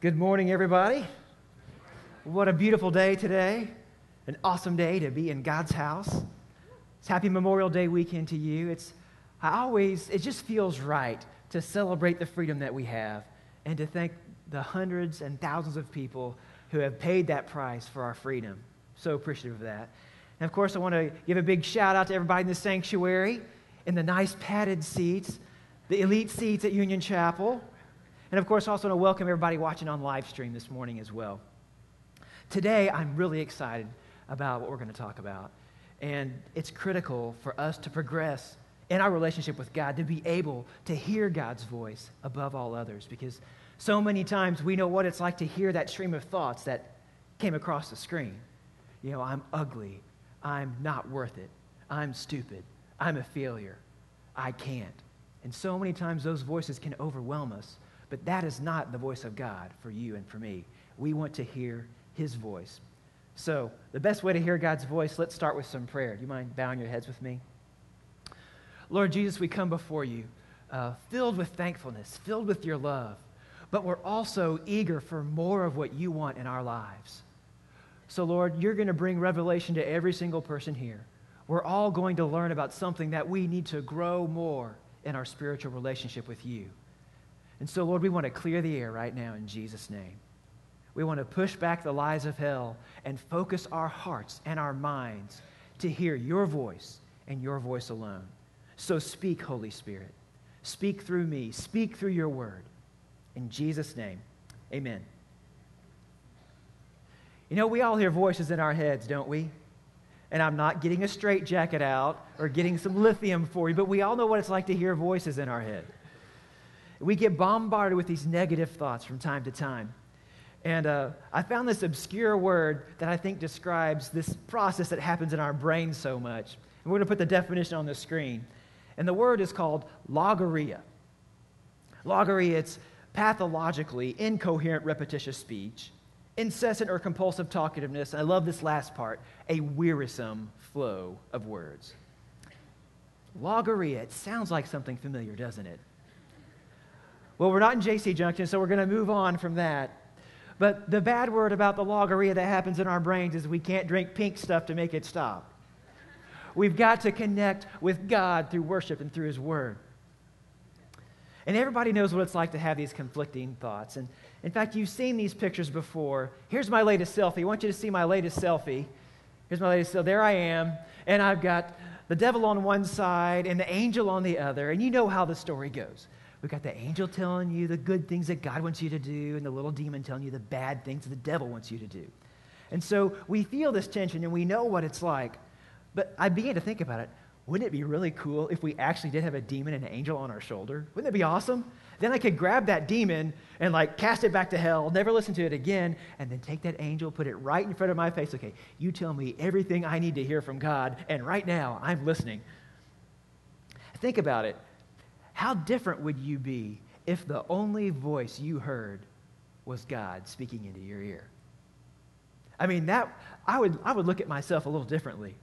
Good morning, everybody. What a beautiful day today. An awesome day to be in God's house. It's happy Memorial Day weekend to you. It's I always it just feels right to celebrate the freedom that we have and to thank the hundreds and thousands of people who have paid that price for our freedom. So appreciative of that. And of course, I want to give a big shout out to everybody in the sanctuary, in the nice padded seats, the elite seats at Union Chapel. And of course, also to welcome everybody watching on live stream this morning as well. Today, I'm really excited about what we're going to talk about. And it's critical for us to progress in our relationship with God, to be able to hear God's voice above all others. Because so many times we know what it's like to hear that stream of thoughts that came across the screen. You know, I'm ugly. I'm not worth it. I'm stupid. I'm a failure. I can't. And so many times those voices can overwhelm us. But that is not the voice of God for you and for me. We want to hear his voice. So, the best way to hear God's voice, let's start with some prayer. Do you mind bowing your heads with me? Lord Jesus, we come before you uh, filled with thankfulness, filled with your love, but we're also eager for more of what you want in our lives. So, Lord, you're going to bring revelation to every single person here. We're all going to learn about something that we need to grow more in our spiritual relationship with you. And so, Lord, we want to clear the air right now in Jesus' name. We want to push back the lies of hell and focus our hearts and our minds to hear your voice and your voice alone. So speak, Holy Spirit. Speak through me. Speak through your word. In Jesus' name, amen. You know, we all hear voices in our heads, don't we? And I'm not getting a straitjacket out or getting some lithium for you, but we all know what it's like to hear voices in our head. We get bombarded with these negative thoughts from time to time. And uh, I found this obscure word that I think describes this process that happens in our brain so much. And we're going to put the definition on the screen. And the word is called logorrhea. Logorrhea, it's pathologically incoherent repetitious speech, incessant or compulsive talkativeness. I love this last part a wearisome flow of words. Logorrhea, it sounds like something familiar, doesn't it? Well, we're not in JC Junction, so we're going to move on from that. But the bad word about the logorrhea that happens in our brains is we can't drink pink stuff to make it stop. We've got to connect with God through worship and through His Word. And everybody knows what it's like to have these conflicting thoughts. And in fact, you've seen these pictures before. Here's my latest selfie. I want you to see my latest selfie. Here's my latest. selfie. there I am, and I've got the devil on one side and the angel on the other. And you know how the story goes. We've got the angel telling you the good things that God wants you to do, and the little demon telling you the bad things that the devil wants you to do. And so we feel this tension and we know what it's like. But I began to think about it. Wouldn't it be really cool if we actually did have a demon and an angel on our shoulder? Wouldn't it be awesome? Then I could grab that demon and like cast it back to hell, never listen to it again, and then take that angel, put it right in front of my face. Okay, you tell me everything I need to hear from God, and right now I'm listening. Think about it. How different would you be if the only voice you heard was God speaking into your ear? I mean, that I would I would look at myself a little differently.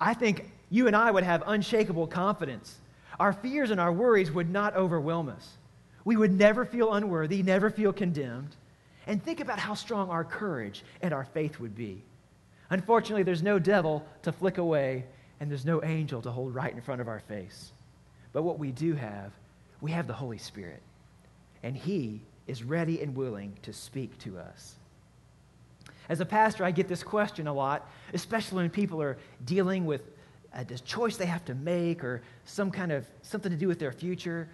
I think you and I would have unshakable confidence. Our fears and our worries would not overwhelm us. We would never feel unworthy, never feel condemned. And think about how strong our courage and our faith would be. Unfortunately, there's no devil to flick away, and there's no angel to hold right in front of our face. But what we do have, we have the Holy Spirit. And He is ready and willing to speak to us. As a pastor, I get this question a lot, especially when people are dealing with a choice they have to make or some kind of something to do with their future.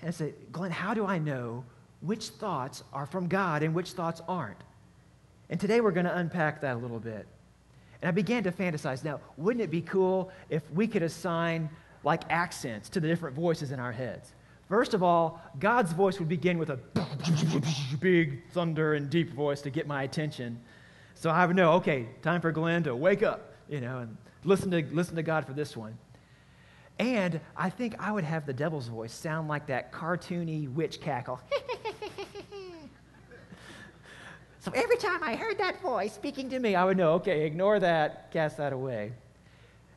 And I say, Glenn, how do I know which thoughts are from God and which thoughts aren't? And today we're going to unpack that a little bit. And I began to fantasize now, wouldn't it be cool if we could assign like accents to the different voices in our heads. First of all, God's voice would begin with a big thunder and deep voice to get my attention. So I would know, okay, time for Glenn to wake up, you know, and listen to, listen to God for this one. And I think I would have the devil's voice sound like that cartoony witch cackle. so every time I heard that voice speaking to me, I would know, okay, ignore that, cast that away.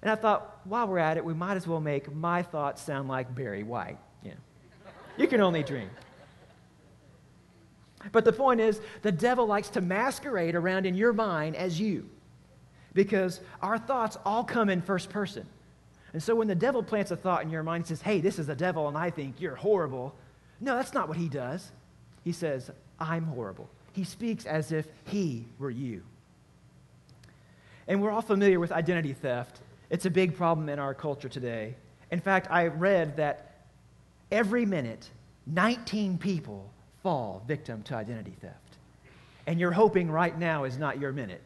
And I thought, while we're at it, we might as well make my thoughts sound like Barry White. You, know, you can only dream. But the point is, the devil likes to masquerade around in your mind as you because our thoughts all come in first person. And so when the devil plants a thought in your mind and says, hey, this is the devil and I think you're horrible, no, that's not what he does. He says, I'm horrible. He speaks as if he were you. And we're all familiar with identity theft. It's a big problem in our culture today. In fact, I read that every minute, 19 people fall victim to identity theft. And you're hoping right now is not your minute.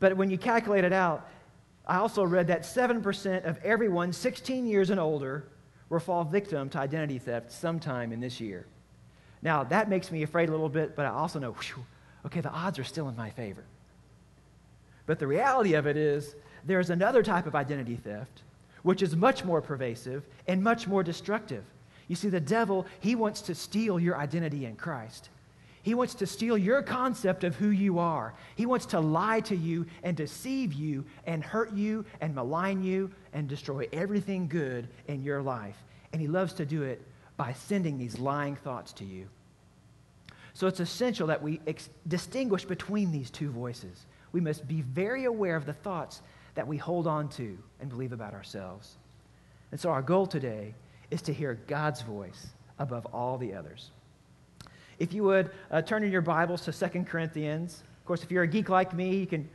But when you calculate it out, I also read that 7% of everyone 16 years and older will fall victim to identity theft sometime in this year. Now, that makes me afraid a little bit, but I also know, whew, okay, the odds are still in my favor. But the reality of it is, there's another type of identity theft, which is much more pervasive and much more destructive. You see, the devil, he wants to steal your identity in Christ. He wants to steal your concept of who you are. He wants to lie to you and deceive you and hurt you and malign you and destroy everything good in your life. And he loves to do it by sending these lying thoughts to you. So it's essential that we ex- distinguish between these two voices. We must be very aware of the thoughts that we hold on to and believe about ourselves. And so our goal today is to hear God's voice above all the others. If you would uh, turn in your Bibles to Second Corinthians. Of course, if you're a geek like me, you can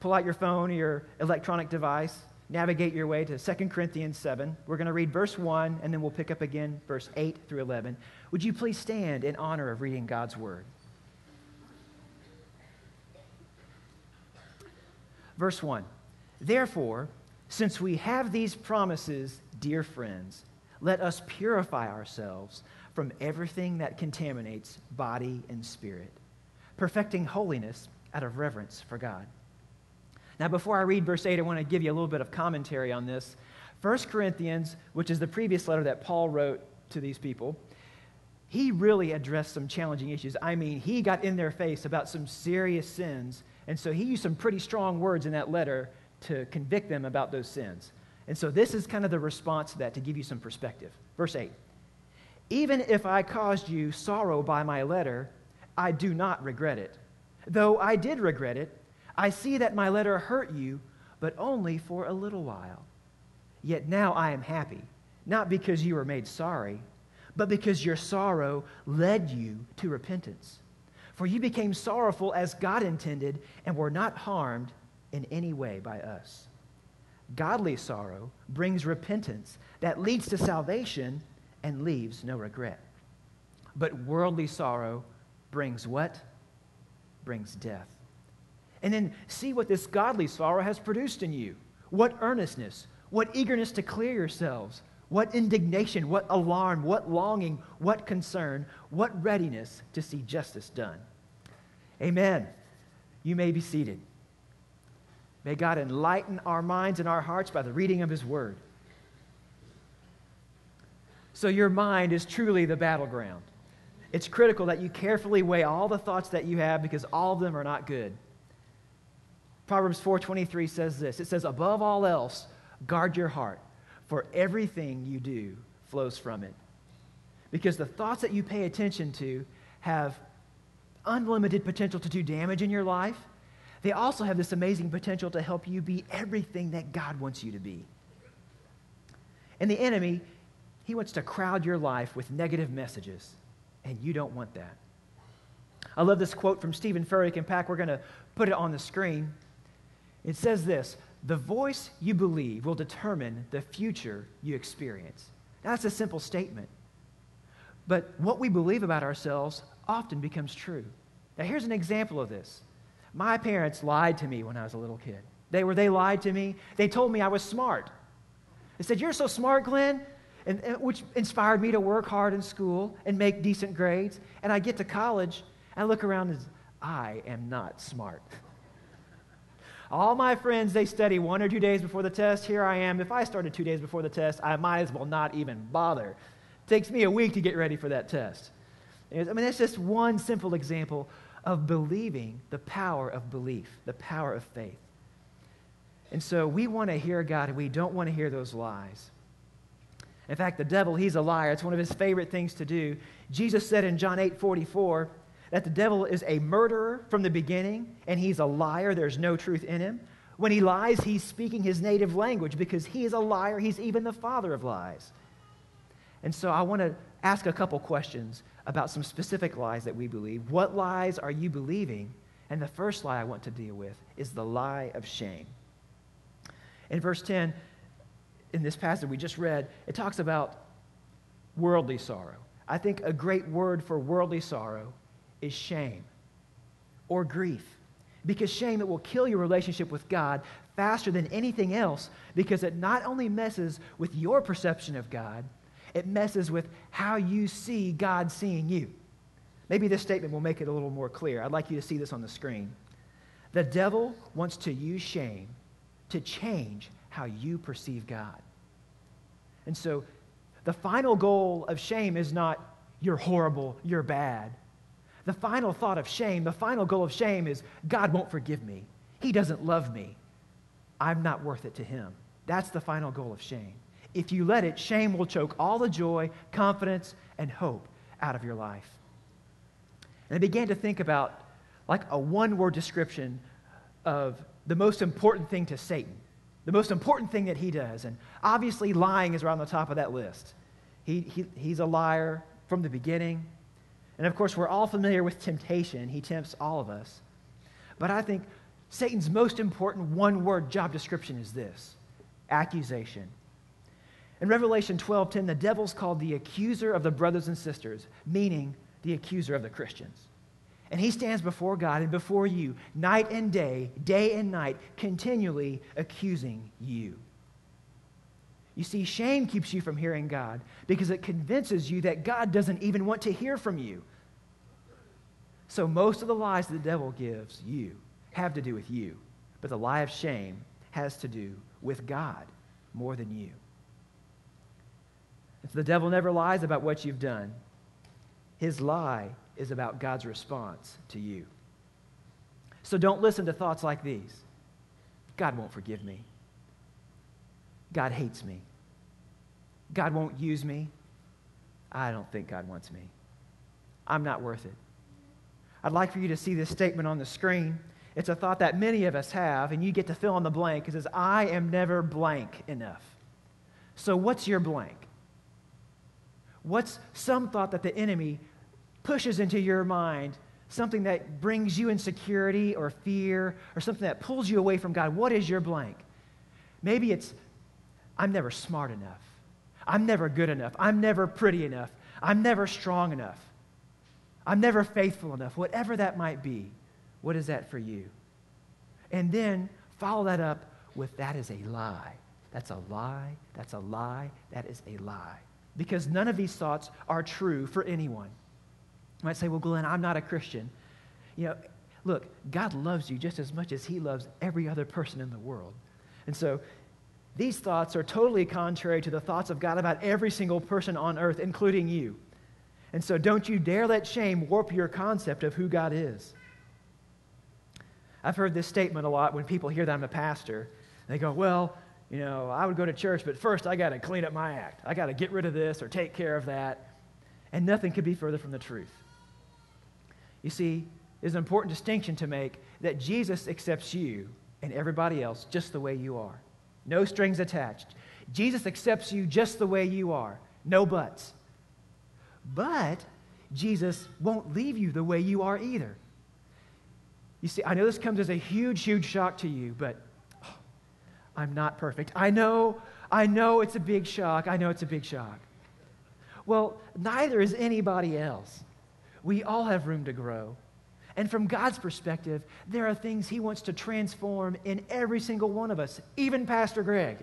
pull out your phone or your electronic device, navigate your way to Second Corinthians 7. We're going to read verse 1, and then we'll pick up again verse 8 through 11. Would you please stand in honor of reading God's Word? Verse 1 Therefore, since we have these promises, dear friends, let us purify ourselves from everything that contaminates body and spirit, perfecting holiness out of reverence for God. Now, before I read verse 8, I want to give you a little bit of commentary on this. 1 Corinthians, which is the previous letter that Paul wrote to these people, he really addressed some challenging issues. I mean, he got in their face about some serious sins, and so he used some pretty strong words in that letter to convict them about those sins. And so this is kind of the response to that to give you some perspective. Verse 8 even if I caused you sorrow by my letter, I do not regret it. Though I did regret it, I see that my letter hurt you, but only for a little while. Yet now I am happy, not because you were made sorry, but because your sorrow led you to repentance. For you became sorrowful as God intended and were not harmed in any way by us. Godly sorrow brings repentance that leads to salvation and leaves no regret. But worldly sorrow brings what? Brings death. And then see what this godly sorrow has produced in you. What earnestness, what eagerness to clear yourselves, what indignation, what alarm, what longing, what concern, what readiness to see justice done. Amen. You may be seated. May God enlighten our minds and our hearts by the reading of His Word. So your mind is truly the battleground. It's critical that you carefully weigh all the thoughts that you have because all of them are not good. Proverbs 4:23 says this. It says above all else, guard your heart, for everything you do flows from it. Because the thoughts that you pay attention to have unlimited potential to do damage in your life. They also have this amazing potential to help you be everything that God wants you to be. And the enemy he wants to crowd your life with negative messages, and you don't want that. I love this quote from Steven Furtick and Pack. We're going to put it on the screen. It says this The voice you believe will determine the future you experience. That's a simple statement. But what we believe about ourselves often becomes true. Now, here's an example of this. My parents lied to me when I was a little kid. They were they lied to me. They told me I was smart. They said, "You're so smart, Glenn and, and, which inspired me to work hard in school and make decent grades. And I get to college, and I look around and I am not smart. All my friends, they study one or two days before the test. Here I am. If I started two days before the test, I might as well not even bother. It takes me a week to get ready for that test. I mean, that's just one simple example of believing the power of belief, the power of faith. And so we want to hear God, and we don't want to hear those lies. In fact, the devil, he's a liar. It's one of his favorite things to do. Jesus said in John 8 44 that the devil is a murderer from the beginning and he's a liar. There's no truth in him. When he lies, he's speaking his native language because he is a liar. He's even the father of lies. And so I want to ask a couple questions about some specific lies that we believe. What lies are you believing? And the first lie I want to deal with is the lie of shame. In verse 10, in this passage we just read, it talks about worldly sorrow. I think a great word for worldly sorrow is shame or grief. Because shame, it will kill your relationship with God faster than anything else because it not only messes with your perception of God, it messes with how you see God seeing you. Maybe this statement will make it a little more clear. I'd like you to see this on the screen. The devil wants to use shame to change how you perceive God. And so the final goal of shame is not, you're horrible, you're bad. The final thought of shame, the final goal of shame is, God won't forgive me. He doesn't love me. I'm not worth it to him. That's the final goal of shame. If you let it, shame will choke all the joy, confidence, and hope out of your life. And I began to think about like a one word description of the most important thing to Satan, the most important thing that he does. And obviously, lying is around the top of that list. He, he, he's a liar from the beginning. And of course, we're all familiar with temptation. He tempts all of us. But I think Satan's most important one word job description is this accusation. In Revelation 12:10, the devil's called the accuser of the brothers and sisters, meaning the accuser of the Christians. And he stands before God and before you night and day, day and night, continually accusing you. You see, shame keeps you from hearing God because it convinces you that God doesn't even want to hear from you. So, most of the lies the devil gives you have to do with you, but the lie of shame has to do with God more than you. So the devil never lies about what you've done, his lie is about God's response to you. So don't listen to thoughts like these God won't forgive me. God hates me. God won't use me. I don't think God wants me. I'm not worth it. I'd like for you to see this statement on the screen. It's a thought that many of us have, and you get to fill in the blank. It says, I am never blank enough. So, what's your blank? What's some thought that the enemy pushes into your mind something that brings you insecurity or fear or something that pulls you away from God, what is your blank? Maybe it's, I'm never smart enough. I'm never good enough. I'm never pretty enough. I'm never strong enough. I'm never faithful enough. Whatever that might be, what is that for you? And then follow that up with that is a lie. That's a lie. That's a lie. That is a lie. Because none of these thoughts are true for anyone. You might say, well, Glenn, I'm not a Christian. You know, look, God loves you just as much as he loves every other person in the world. And so these thoughts are totally contrary to the thoughts of God about every single person on earth, including you. And so don't you dare let shame warp your concept of who God is. I've heard this statement a lot when people hear that I'm a pastor. They go, well, you know, I would go to church, but first I got to clean up my act. I got to get rid of this or take care of that. And nothing could be further from the truth. You see, there's an important distinction to make that Jesus accepts you and everybody else just the way you are. No strings attached. Jesus accepts you just the way you are. No buts. But Jesus won't leave you the way you are either. You see, I know this comes as a huge, huge shock to you, but oh, I'm not perfect. I know, I know it's a big shock. I know it's a big shock. Well, neither is anybody else. We all have room to grow. And from God's perspective, there are things He wants to transform in every single one of us, even Pastor Greg.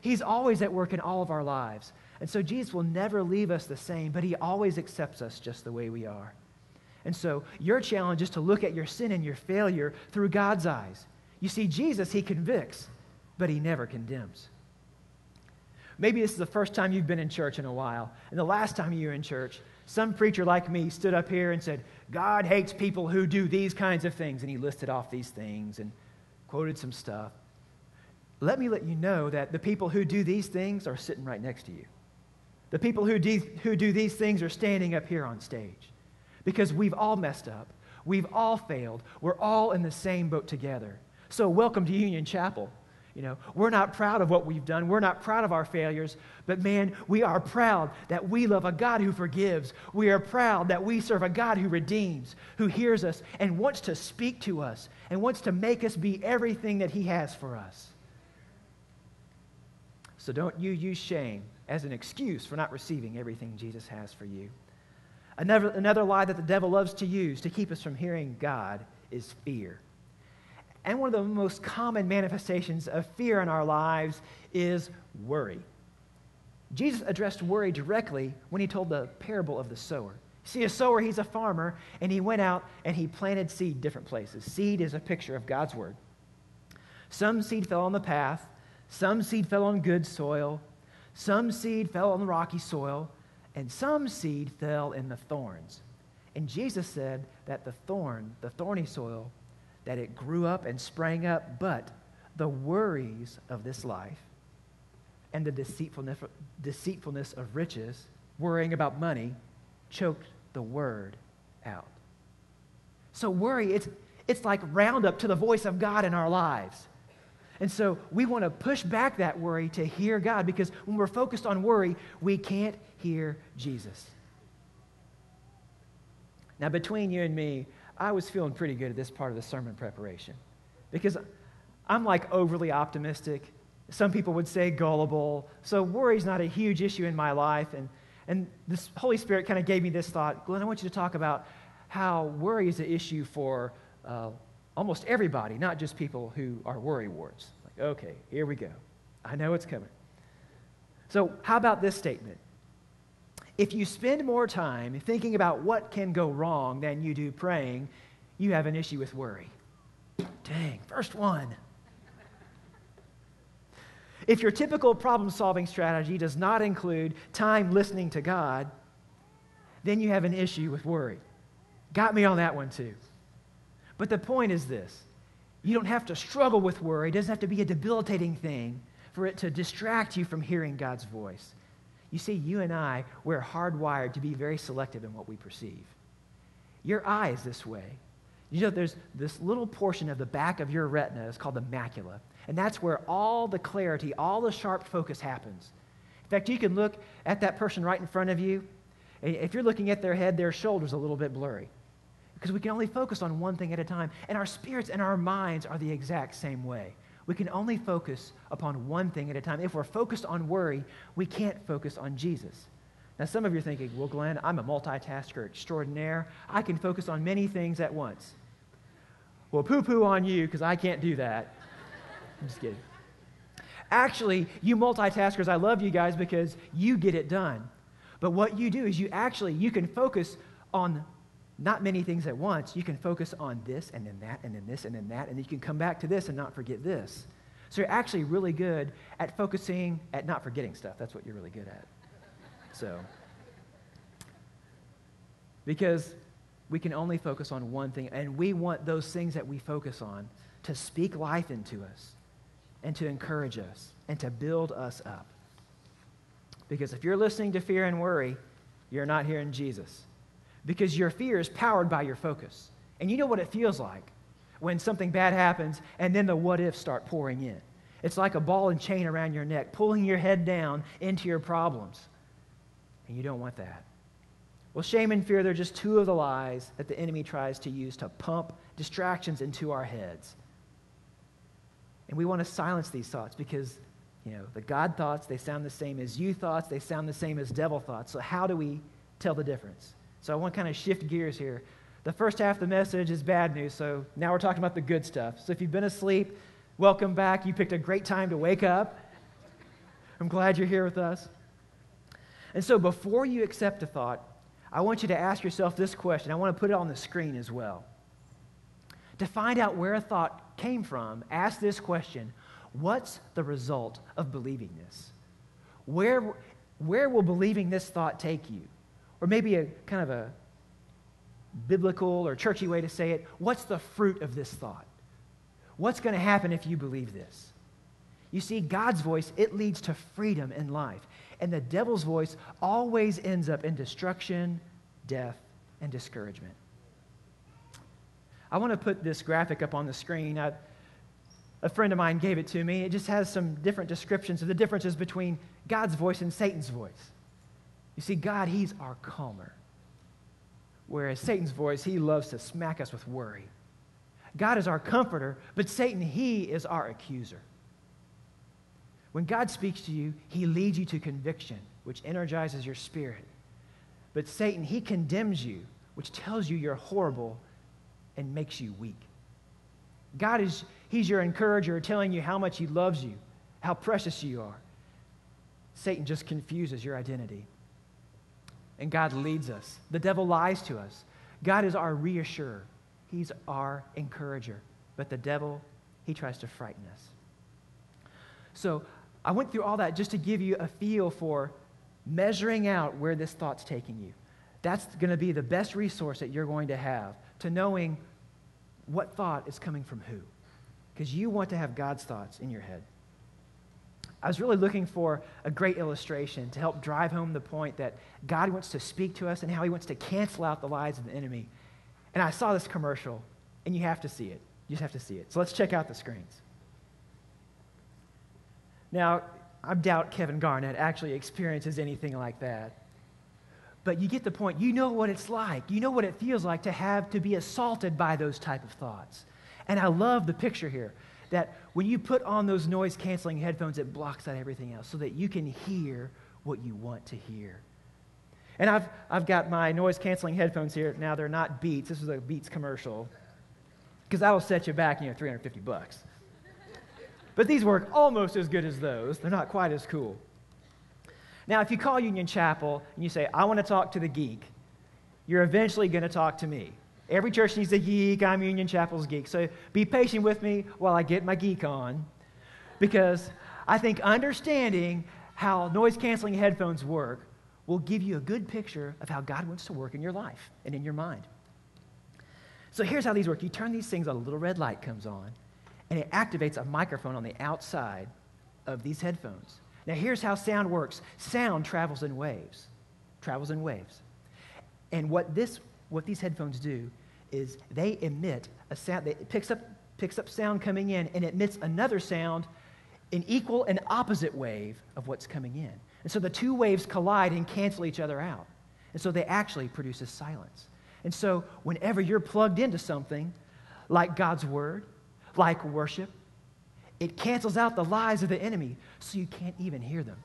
He's always at work in all of our lives. And so Jesus will never leave us the same, but He always accepts us just the way we are. And so your challenge is to look at your sin and your failure through God's eyes. You see, Jesus, He convicts, but He never condemns. Maybe this is the first time you've been in church in a while, and the last time you were in church, some preacher like me stood up here and said, God hates people who do these kinds of things. And he listed off these things and quoted some stuff. Let me let you know that the people who do these things are sitting right next to you. The people who do, who do these things are standing up here on stage because we've all messed up. We've all failed. We're all in the same boat together. So, welcome to Union Chapel. You know, we're not proud of what we've done. We're not proud of our failures. But man, we are proud that we love a God who forgives. We are proud that we serve a God who redeems, who hears us and wants to speak to us and wants to make us be everything that he has for us. So don't you use shame as an excuse for not receiving everything Jesus has for you. Another, another lie that the devil loves to use to keep us from hearing God is fear. And one of the most common manifestations of fear in our lives is worry. Jesus addressed worry directly when he told the parable of the sower. See, a sower, he's a farmer, and he went out and he planted seed different places. Seed is a picture of God's word. Some seed fell on the path, some seed fell on good soil, some seed fell on the rocky soil, and some seed fell in the thorns. And Jesus said that the thorn, the thorny soil, that it grew up and sprang up, but the worries of this life and the deceitfulness, deceitfulness of riches, worrying about money, choked the word out. So worry, it's, it's like roundup to the voice of God in our lives. And so we want to push back that worry to hear God because when we're focused on worry, we can't hear Jesus. Now, between you and me, I was feeling pretty good at this part of the sermon preparation because I'm like overly optimistic. Some people would say gullible. So worry's not a huge issue in my life. And, and this Holy Spirit kind of gave me this thought Glenn, I want you to talk about how worry is an issue for uh, almost everybody, not just people who are worry warts. Like, okay, here we go. I know it's coming. So, how about this statement? If you spend more time thinking about what can go wrong than you do praying, you have an issue with worry. Dang, first one. If your typical problem solving strategy does not include time listening to God, then you have an issue with worry. Got me on that one too. But the point is this you don't have to struggle with worry, it doesn't have to be a debilitating thing for it to distract you from hearing God's voice. You see, you and I, we're hardwired to be very selective in what we perceive. Your eye is this way. You know, there's this little portion of the back of your retina is called the macula, and that's where all the clarity, all the sharp focus happens. In fact, you can look at that person right in front of you, and if you're looking at their head, their shoulder's a little bit blurry because we can only focus on one thing at a time, and our spirits and our minds are the exact same way. We can only focus upon one thing at a time. If we're focused on worry, we can't focus on Jesus. Now, some of you are thinking, well, Glenn, I'm a multitasker extraordinaire. I can focus on many things at once. Well, poo poo on you because I can't do that. I'm just kidding. Actually, you multitaskers, I love you guys because you get it done. But what you do is you actually you can focus on not many things at once, you can focus on this and then that and then this and then that, and you can come back to this and not forget this. So you're actually really good at focusing, at not forgetting stuff. That's what you're really good at. So, because we can only focus on one thing, and we want those things that we focus on to speak life into us and to encourage us and to build us up. Because if you're listening to fear and worry, you're not hearing Jesus because your fear is powered by your focus. And you know what it feels like when something bad happens and then the what ifs start pouring in. It's like a ball and chain around your neck, pulling your head down into your problems. And you don't want that. Well, shame and fear, they're just two of the lies that the enemy tries to use to pump distractions into our heads. And we want to silence these thoughts because, you know, the God thoughts, they sound the same as you thoughts, they sound the same as devil thoughts. So, how do we tell the difference? So I want to kind of shift gears here. The first half of the message is bad news, so now we're talking about the good stuff. So if you've been asleep, welcome back. You picked a great time to wake up. I'm glad you're here with us. And so before you accept a thought, I want you to ask yourself this question. I want to put it on the screen as well. To find out where a thought came from, ask this question What's the result of believing this? Where, where will believing this thought take you? Or maybe a kind of a biblical or churchy way to say it what's the fruit of this thought? What's going to happen if you believe this? You see, God's voice, it leads to freedom in life. And the devil's voice always ends up in destruction, death, and discouragement. I want to put this graphic up on the screen. I, a friend of mine gave it to me. It just has some different descriptions of the differences between God's voice and Satan's voice. You see, God, He's our calmer. Whereas Satan's voice, he loves to smack us with worry. God is our comforter, but Satan, he is our accuser. When God speaks to you, he leads you to conviction, which energizes your spirit. But Satan, he condemns you, which tells you you're horrible and makes you weak. God is, he's your encourager, telling you how much he loves you, how precious you are. Satan just confuses your identity and God leads us. The devil lies to us. God is our reassurer, He's our encourager. But the devil, he tries to frighten us. So I went through all that just to give you a feel for measuring out where this thought's taking you. That's going to be the best resource that you're going to have to knowing what thought is coming from who. Because you want to have God's thoughts in your head. I was really looking for a great illustration to help drive home the point that God wants to speak to us and how he wants to cancel out the lies of the enemy. And I saw this commercial, and you have to see it. You just have to see it. So let's check out the screens. Now, I doubt Kevin Garnett actually experiences anything like that. But you get the point. You know what it's like. You know what it feels like to have to be assaulted by those type of thoughts. And I love the picture here that when you put on those noise canceling headphones, it blocks out everything else so that you can hear what you want to hear. And I've, I've got my noise canceling headphones here. Now, they're not Beats. This is a Beats commercial. Because that'll set you back, you know, 350 bucks. But these work almost as good as those. They're not quite as cool. Now, if you call Union Chapel and you say, I want to talk to the geek, you're eventually going to talk to me. Every church needs a geek. I'm Union Chapel's geek. So be patient with me while I get my geek on because I think understanding how noise canceling headphones work will give you a good picture of how God wants to work in your life and in your mind. So here's how these work you turn these things on, a little red light comes on, and it activates a microphone on the outside of these headphones. Now, here's how sound works sound travels in waves, travels in waves. And what this what these headphones do is they emit a sound that picks up, picks up sound coming in and emits another sound, an equal and opposite wave of what's coming in. And so the two waves collide and cancel each other out. And so they actually produce a silence. And so whenever you're plugged into something like God's word, like worship, it cancels out the lies of the enemy so you can't even hear them.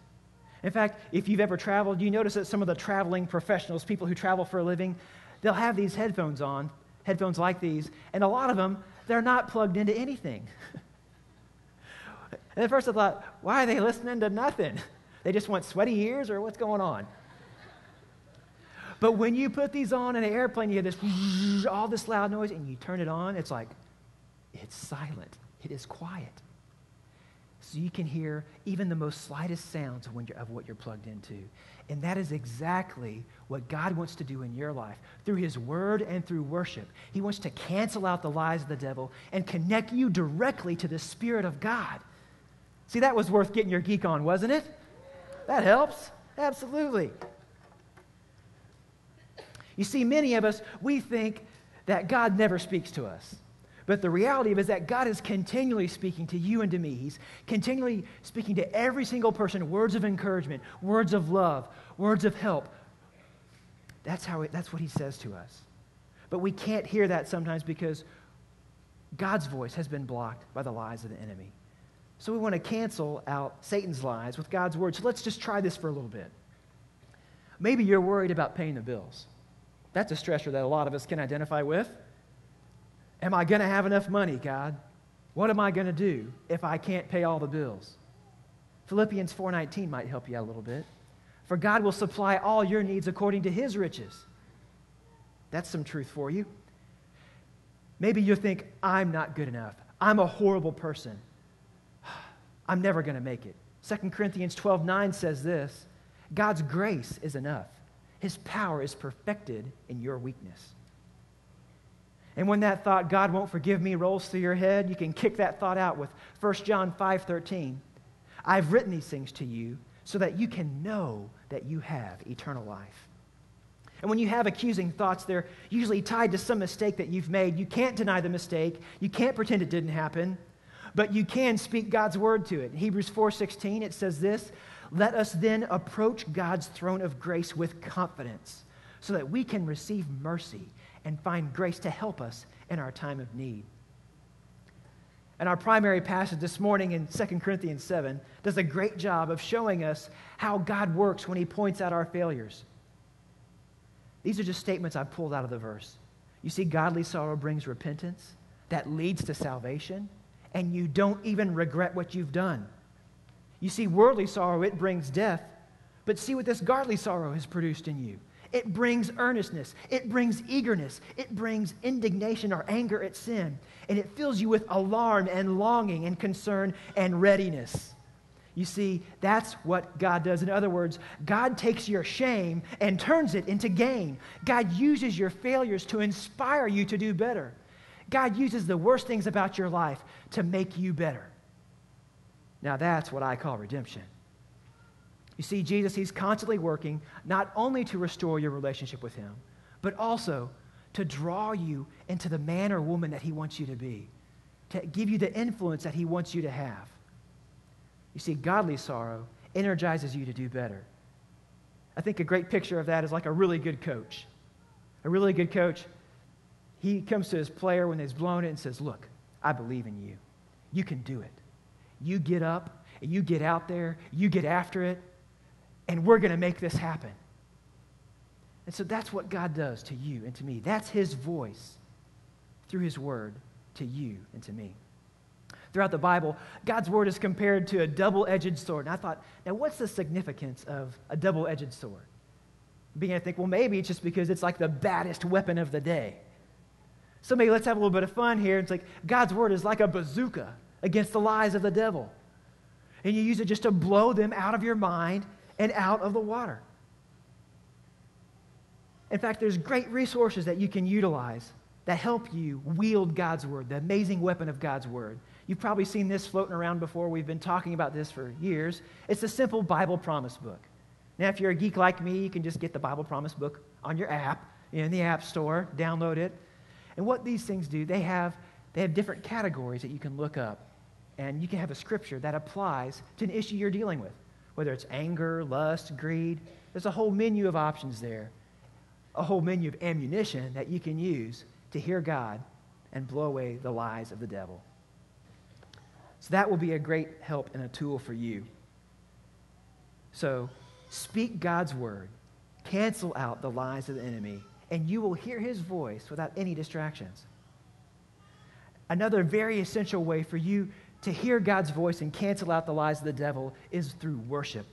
In fact, if you've ever traveled, you notice that some of the traveling professionals, people who travel for a living, they'll have these headphones on, headphones like these, and a lot of them, they're not plugged into anything. and at first I thought, why are they listening to nothing? They just want sweaty ears, or what's going on? But when you put these on in an airplane, you hear this, all this loud noise, and you turn it on, it's like, it's silent. It is quiet so you can hear even the most slightest sounds of, of, what you're plugged into. And that is exactly what God wants to do in your life through His Word and through worship. He wants to cancel out the lies of the devil and connect you directly to the Spirit of God. See, that was worth getting your geek on, wasn't it? That helps. Absolutely. You see, many of us, we think that God never speaks to us. But the reality is that God is continually speaking to you and to me. He's continually speaking to every single person words of encouragement, words of love, words of help. That's, how it, that's what He says to us. But we can't hear that sometimes because God's voice has been blocked by the lies of the enemy. So we want to cancel out Satan's lies with God's word. So let's just try this for a little bit. Maybe you're worried about paying the bills. That's a stressor that a lot of us can identify with. Am I going to have enough money, God? What am I going to do if I can't pay all the bills? Philippians 4:19 might help you out a little bit. For God will supply all your needs according to his riches. That's some truth for you. Maybe you think I'm not good enough. I'm a horrible person. I'm never going to make it. 2 Corinthians 12:9 says this, God's grace is enough. His power is perfected in your weakness. And when that thought, God won't forgive me, rolls through your head, you can kick that thought out with 1 John 5 13. I've written these things to you so that you can know that you have eternal life. And when you have accusing thoughts, they're usually tied to some mistake that you've made. You can't deny the mistake. You can't pretend it didn't happen, but you can speak God's word to it. In Hebrews 4:16 it says this, "Let us then approach God's throne of grace with confidence, so that we can receive mercy and find grace to help us in our time of need." And our primary passage this morning in 2 Corinthians 7 does a great job of showing us how God works when he points out our failures. These are just statements I've pulled out of the verse. You see, godly sorrow brings repentance that leads to salvation, and you don't even regret what you've done. You see, worldly sorrow, it brings death, but see what this godly sorrow has produced in you. It brings earnestness, it brings eagerness, it brings indignation or anger at sin, and it fills you with alarm and longing and concern and readiness. You see, that's what God does. In other words, God takes your shame and turns it into gain. God uses your failures to inspire you to do better. God uses the worst things about your life to make you better. Now, that's what I call redemption. You see, Jesus, He's constantly working not only to restore your relationship with Him, but also to draw you into the man or woman that He wants you to be, to give you the influence that He wants you to have. You see, godly sorrow energizes you to do better. I think a great picture of that is like a really good coach. A really good coach, he comes to his player when he's blown it and says, Look, I believe in you. You can do it. You get up and you get out there, you get after it, and we're going to make this happen. And so that's what God does to you and to me. That's his voice through his word to you and to me throughout the Bible, God's word is compared to a double edged sword. And I thought, now what's the significance of a double edged sword? I to think, well, maybe it's just because it's like the baddest weapon of the day. So maybe let's have a little bit of fun here. It's like God's word is like a bazooka against the lies of the devil. And you use it just to blow them out of your mind and out of the water. In fact, there's great resources that you can utilize that help you wield God's word, the amazing weapon of God's word. You've probably seen this floating around before. We've been talking about this for years. It's a simple Bible promise book. Now, if you're a geek like me, you can just get the Bible promise book on your app, in the App Store, download it. And what these things do, they have, they have different categories that you can look up. And you can have a scripture that applies to an issue you're dealing with, whether it's anger, lust, greed. There's a whole menu of options there, a whole menu of ammunition that you can use to hear God and blow away the lies of the devil. So that will be a great help and a tool for you. So speak God's word, cancel out the lies of the enemy, and you will hear his voice without any distractions. Another very essential way for you to hear God's voice and cancel out the lies of the devil is through worship.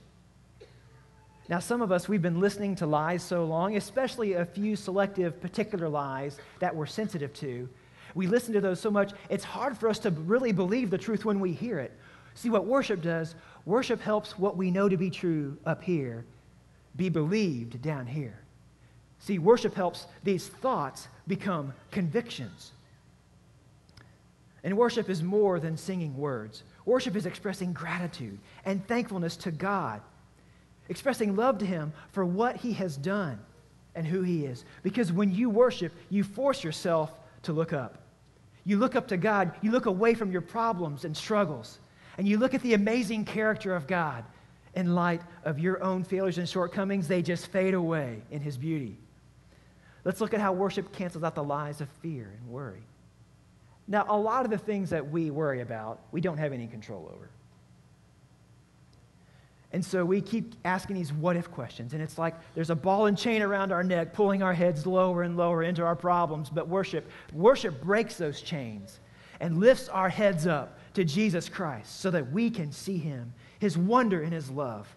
Now, some of us, we've been listening to lies so long, especially a few selective, particular lies that we're sensitive to, we listen to those so much, it's hard for us to really believe the truth when we hear it. See what worship does? Worship helps what we know to be true up here be believed down here. See, worship helps these thoughts become convictions. And worship is more than singing words. Worship is expressing gratitude and thankfulness to God, expressing love to Him for what He has done and who He is. Because when you worship, you force yourself to look up. You look up to God, you look away from your problems and struggles, and you look at the amazing character of God in light of your own failures and shortcomings, they just fade away in His beauty. Let's look at how worship cancels out the lies of fear and worry. Now, a lot of the things that we worry about, we don't have any control over. And so we keep asking these what if questions. And it's like there's a ball and chain around our neck, pulling our heads lower and lower into our problems. But worship, worship breaks those chains and lifts our heads up to Jesus Christ so that we can see him, his wonder and his love.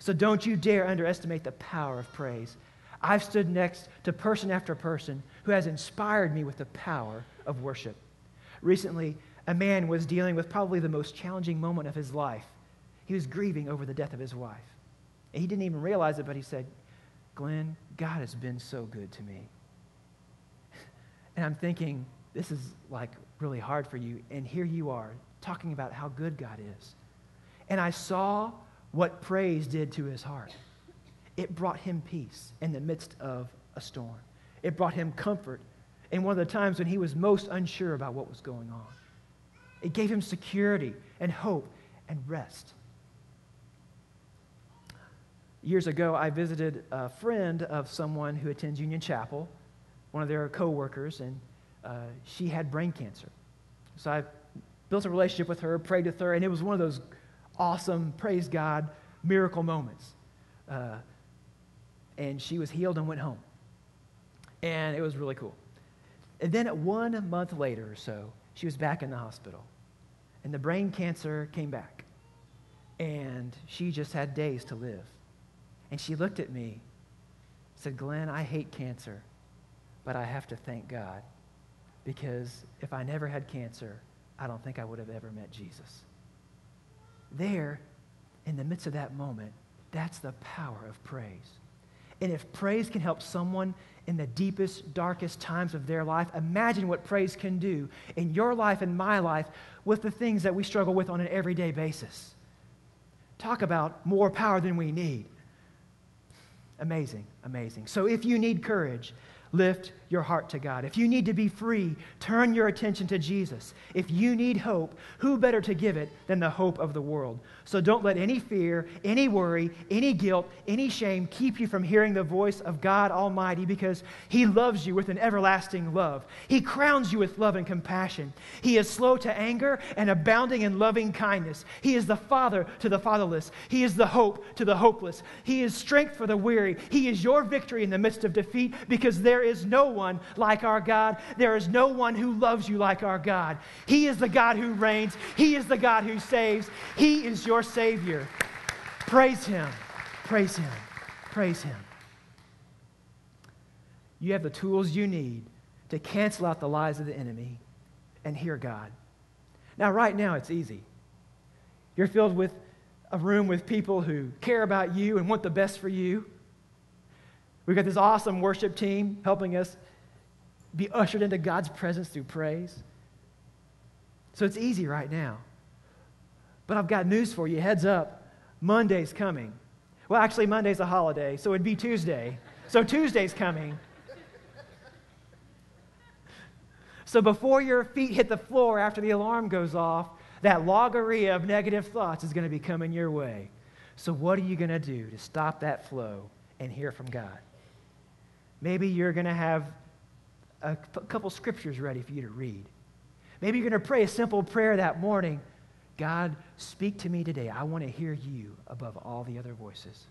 So don't you dare underestimate the power of praise. I've stood next to person after person who has inspired me with the power of worship. Recently, a man was dealing with probably the most challenging moment of his life he was grieving over the death of his wife. And he didn't even realize it, but he said, Glenn, God has been so good to me. And I'm thinking, this is like really hard for you. And here you are talking about how good God is. And I saw what praise did to his heart. It brought him peace in the midst of a storm. It brought him comfort in one of the times when he was most unsure about what was going on. It gave him security and hope and rest. Years ago, I visited a friend of someone who attends Union Chapel, one of their coworkers, and uh, she had brain cancer. So I built a relationship with her, prayed with her, and it was one of those awesome, praise God, miracle moments. Uh, and she was healed and went home. And it was really cool. And then one month later or so, she was back in the hospital. And the brain cancer came back. And she just had days to live. And she looked at me, said, Glenn, I hate cancer, but I have to thank God because if I never had cancer, I don't think I would have ever met Jesus. There, in the midst of that moment, that's the power of praise. And if praise can help someone in the deepest, darkest times of their life, imagine what praise can do in your life and my life with the things that we struggle with on an everyday basis. Talk about more power than we need. Amazing, amazing. So if you need courage, lift your heart to God. If you need to be free, turn your attention to Jesus. If you need hope, who better to give it than the hope of the world? So don't let any fear, any worry, any guilt, any shame keep you from hearing the voice of God Almighty because He loves you with an everlasting love. He crowns you with love and compassion. He is slow to anger and abounding in loving kindness. He is the Father to the fatherless. He is the hope to the hopeless. He is strength for the weary. He is your victory in the midst of defeat because there is no one like our God. There is no one who loves you like our God. He is the God who reigns, He is the God who saves. He is your Savior. Praise Him. Praise Him. Praise Him. You have the tools you need to cancel out the lies of the enemy and hear God. Now, right now, it's easy. You're filled with a room with people who care about you and want the best for you. We've got this awesome worship team helping us be ushered into God's presence through praise. So it's easy right now. But I've got news for you. Heads up. Monday's coming. Well, actually, Monday's a holiday, so it'd be Tuesday. So Tuesday's coming. So before your feet hit the floor after the alarm goes off, that logorrhea of negative thoughts is going to be coming your way. So, what are you going to do to stop that flow and hear from God? Maybe you're going to have a couple scriptures ready for you to read. Maybe you're going to pray a simple prayer that morning God, speak to me today. I want to hear you above all the other voices.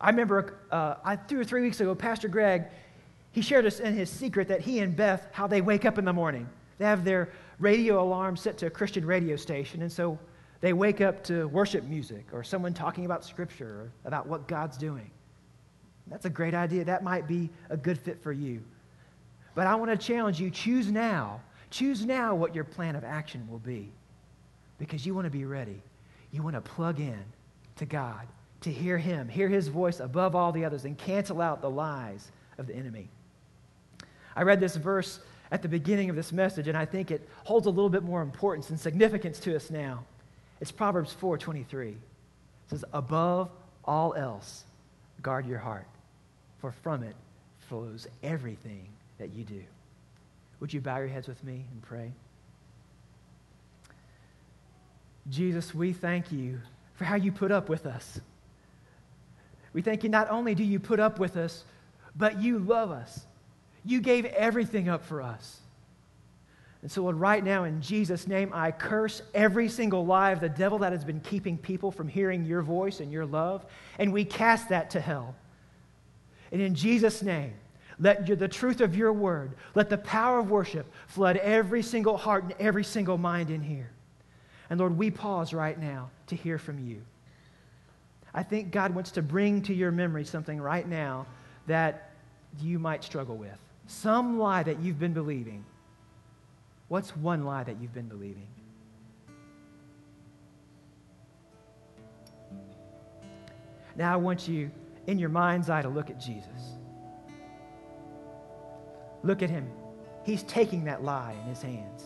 I remember uh, I, two or three weeks ago, Pastor Greg, he shared us in his secret that he and Beth, how they wake up in the morning. They have their radio alarm set to a Christian radio station, and so they wake up to worship music or someone talking about Scripture or about what God's doing. That's a great idea. That might be a good fit for you. But I want to challenge you choose now. Choose now what your plan of action will be because you want to be ready. You want to plug in to God, to hear Him, hear His voice above all the others, and cancel out the lies of the enemy. I read this verse at the beginning of this message, and I think it holds a little bit more importance and significance to us now. It's Proverbs 4:23. It says, "Above all else, guard your heart, for from it flows everything that you do." Would you bow your heads with me and pray? Jesus, we thank you for how you put up with us. We thank you not only do you put up with us, but you love us. You gave everything up for us. And so, Lord, right now, in Jesus' name, I curse every single lie of the devil that has been keeping people from hearing your voice and your love, and we cast that to hell. And in Jesus' name, let the truth of your word, let the power of worship flood every single heart and every single mind in here. And Lord, we pause right now to hear from you. I think God wants to bring to your memory something right now that you might struggle with. Some lie that you've been believing. What's one lie that you've been believing? Now I want you, in your mind's eye, to look at Jesus. Look at him. He's taking that lie in his hands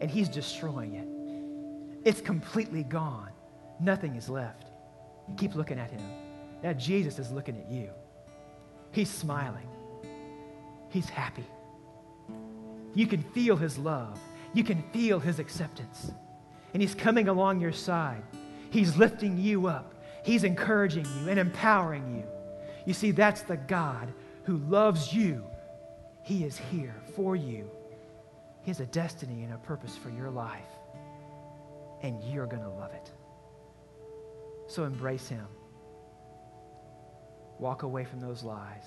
and he's destroying it. It's completely gone. nothing is left. Keep looking at him. Now, Jesus is looking at you. He's smiling, he's happy. You can feel his love, you can feel his acceptance. And he's coming along your side. He's lifting you up, he's encouraging you and empowering you. You see, that's the God who loves you. He is here for you. He has a destiny and a purpose for your life, and you're going to love it. So embrace Him. Walk away from those lies.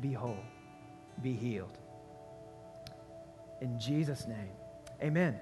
Be whole. Be healed. In Jesus' name, amen.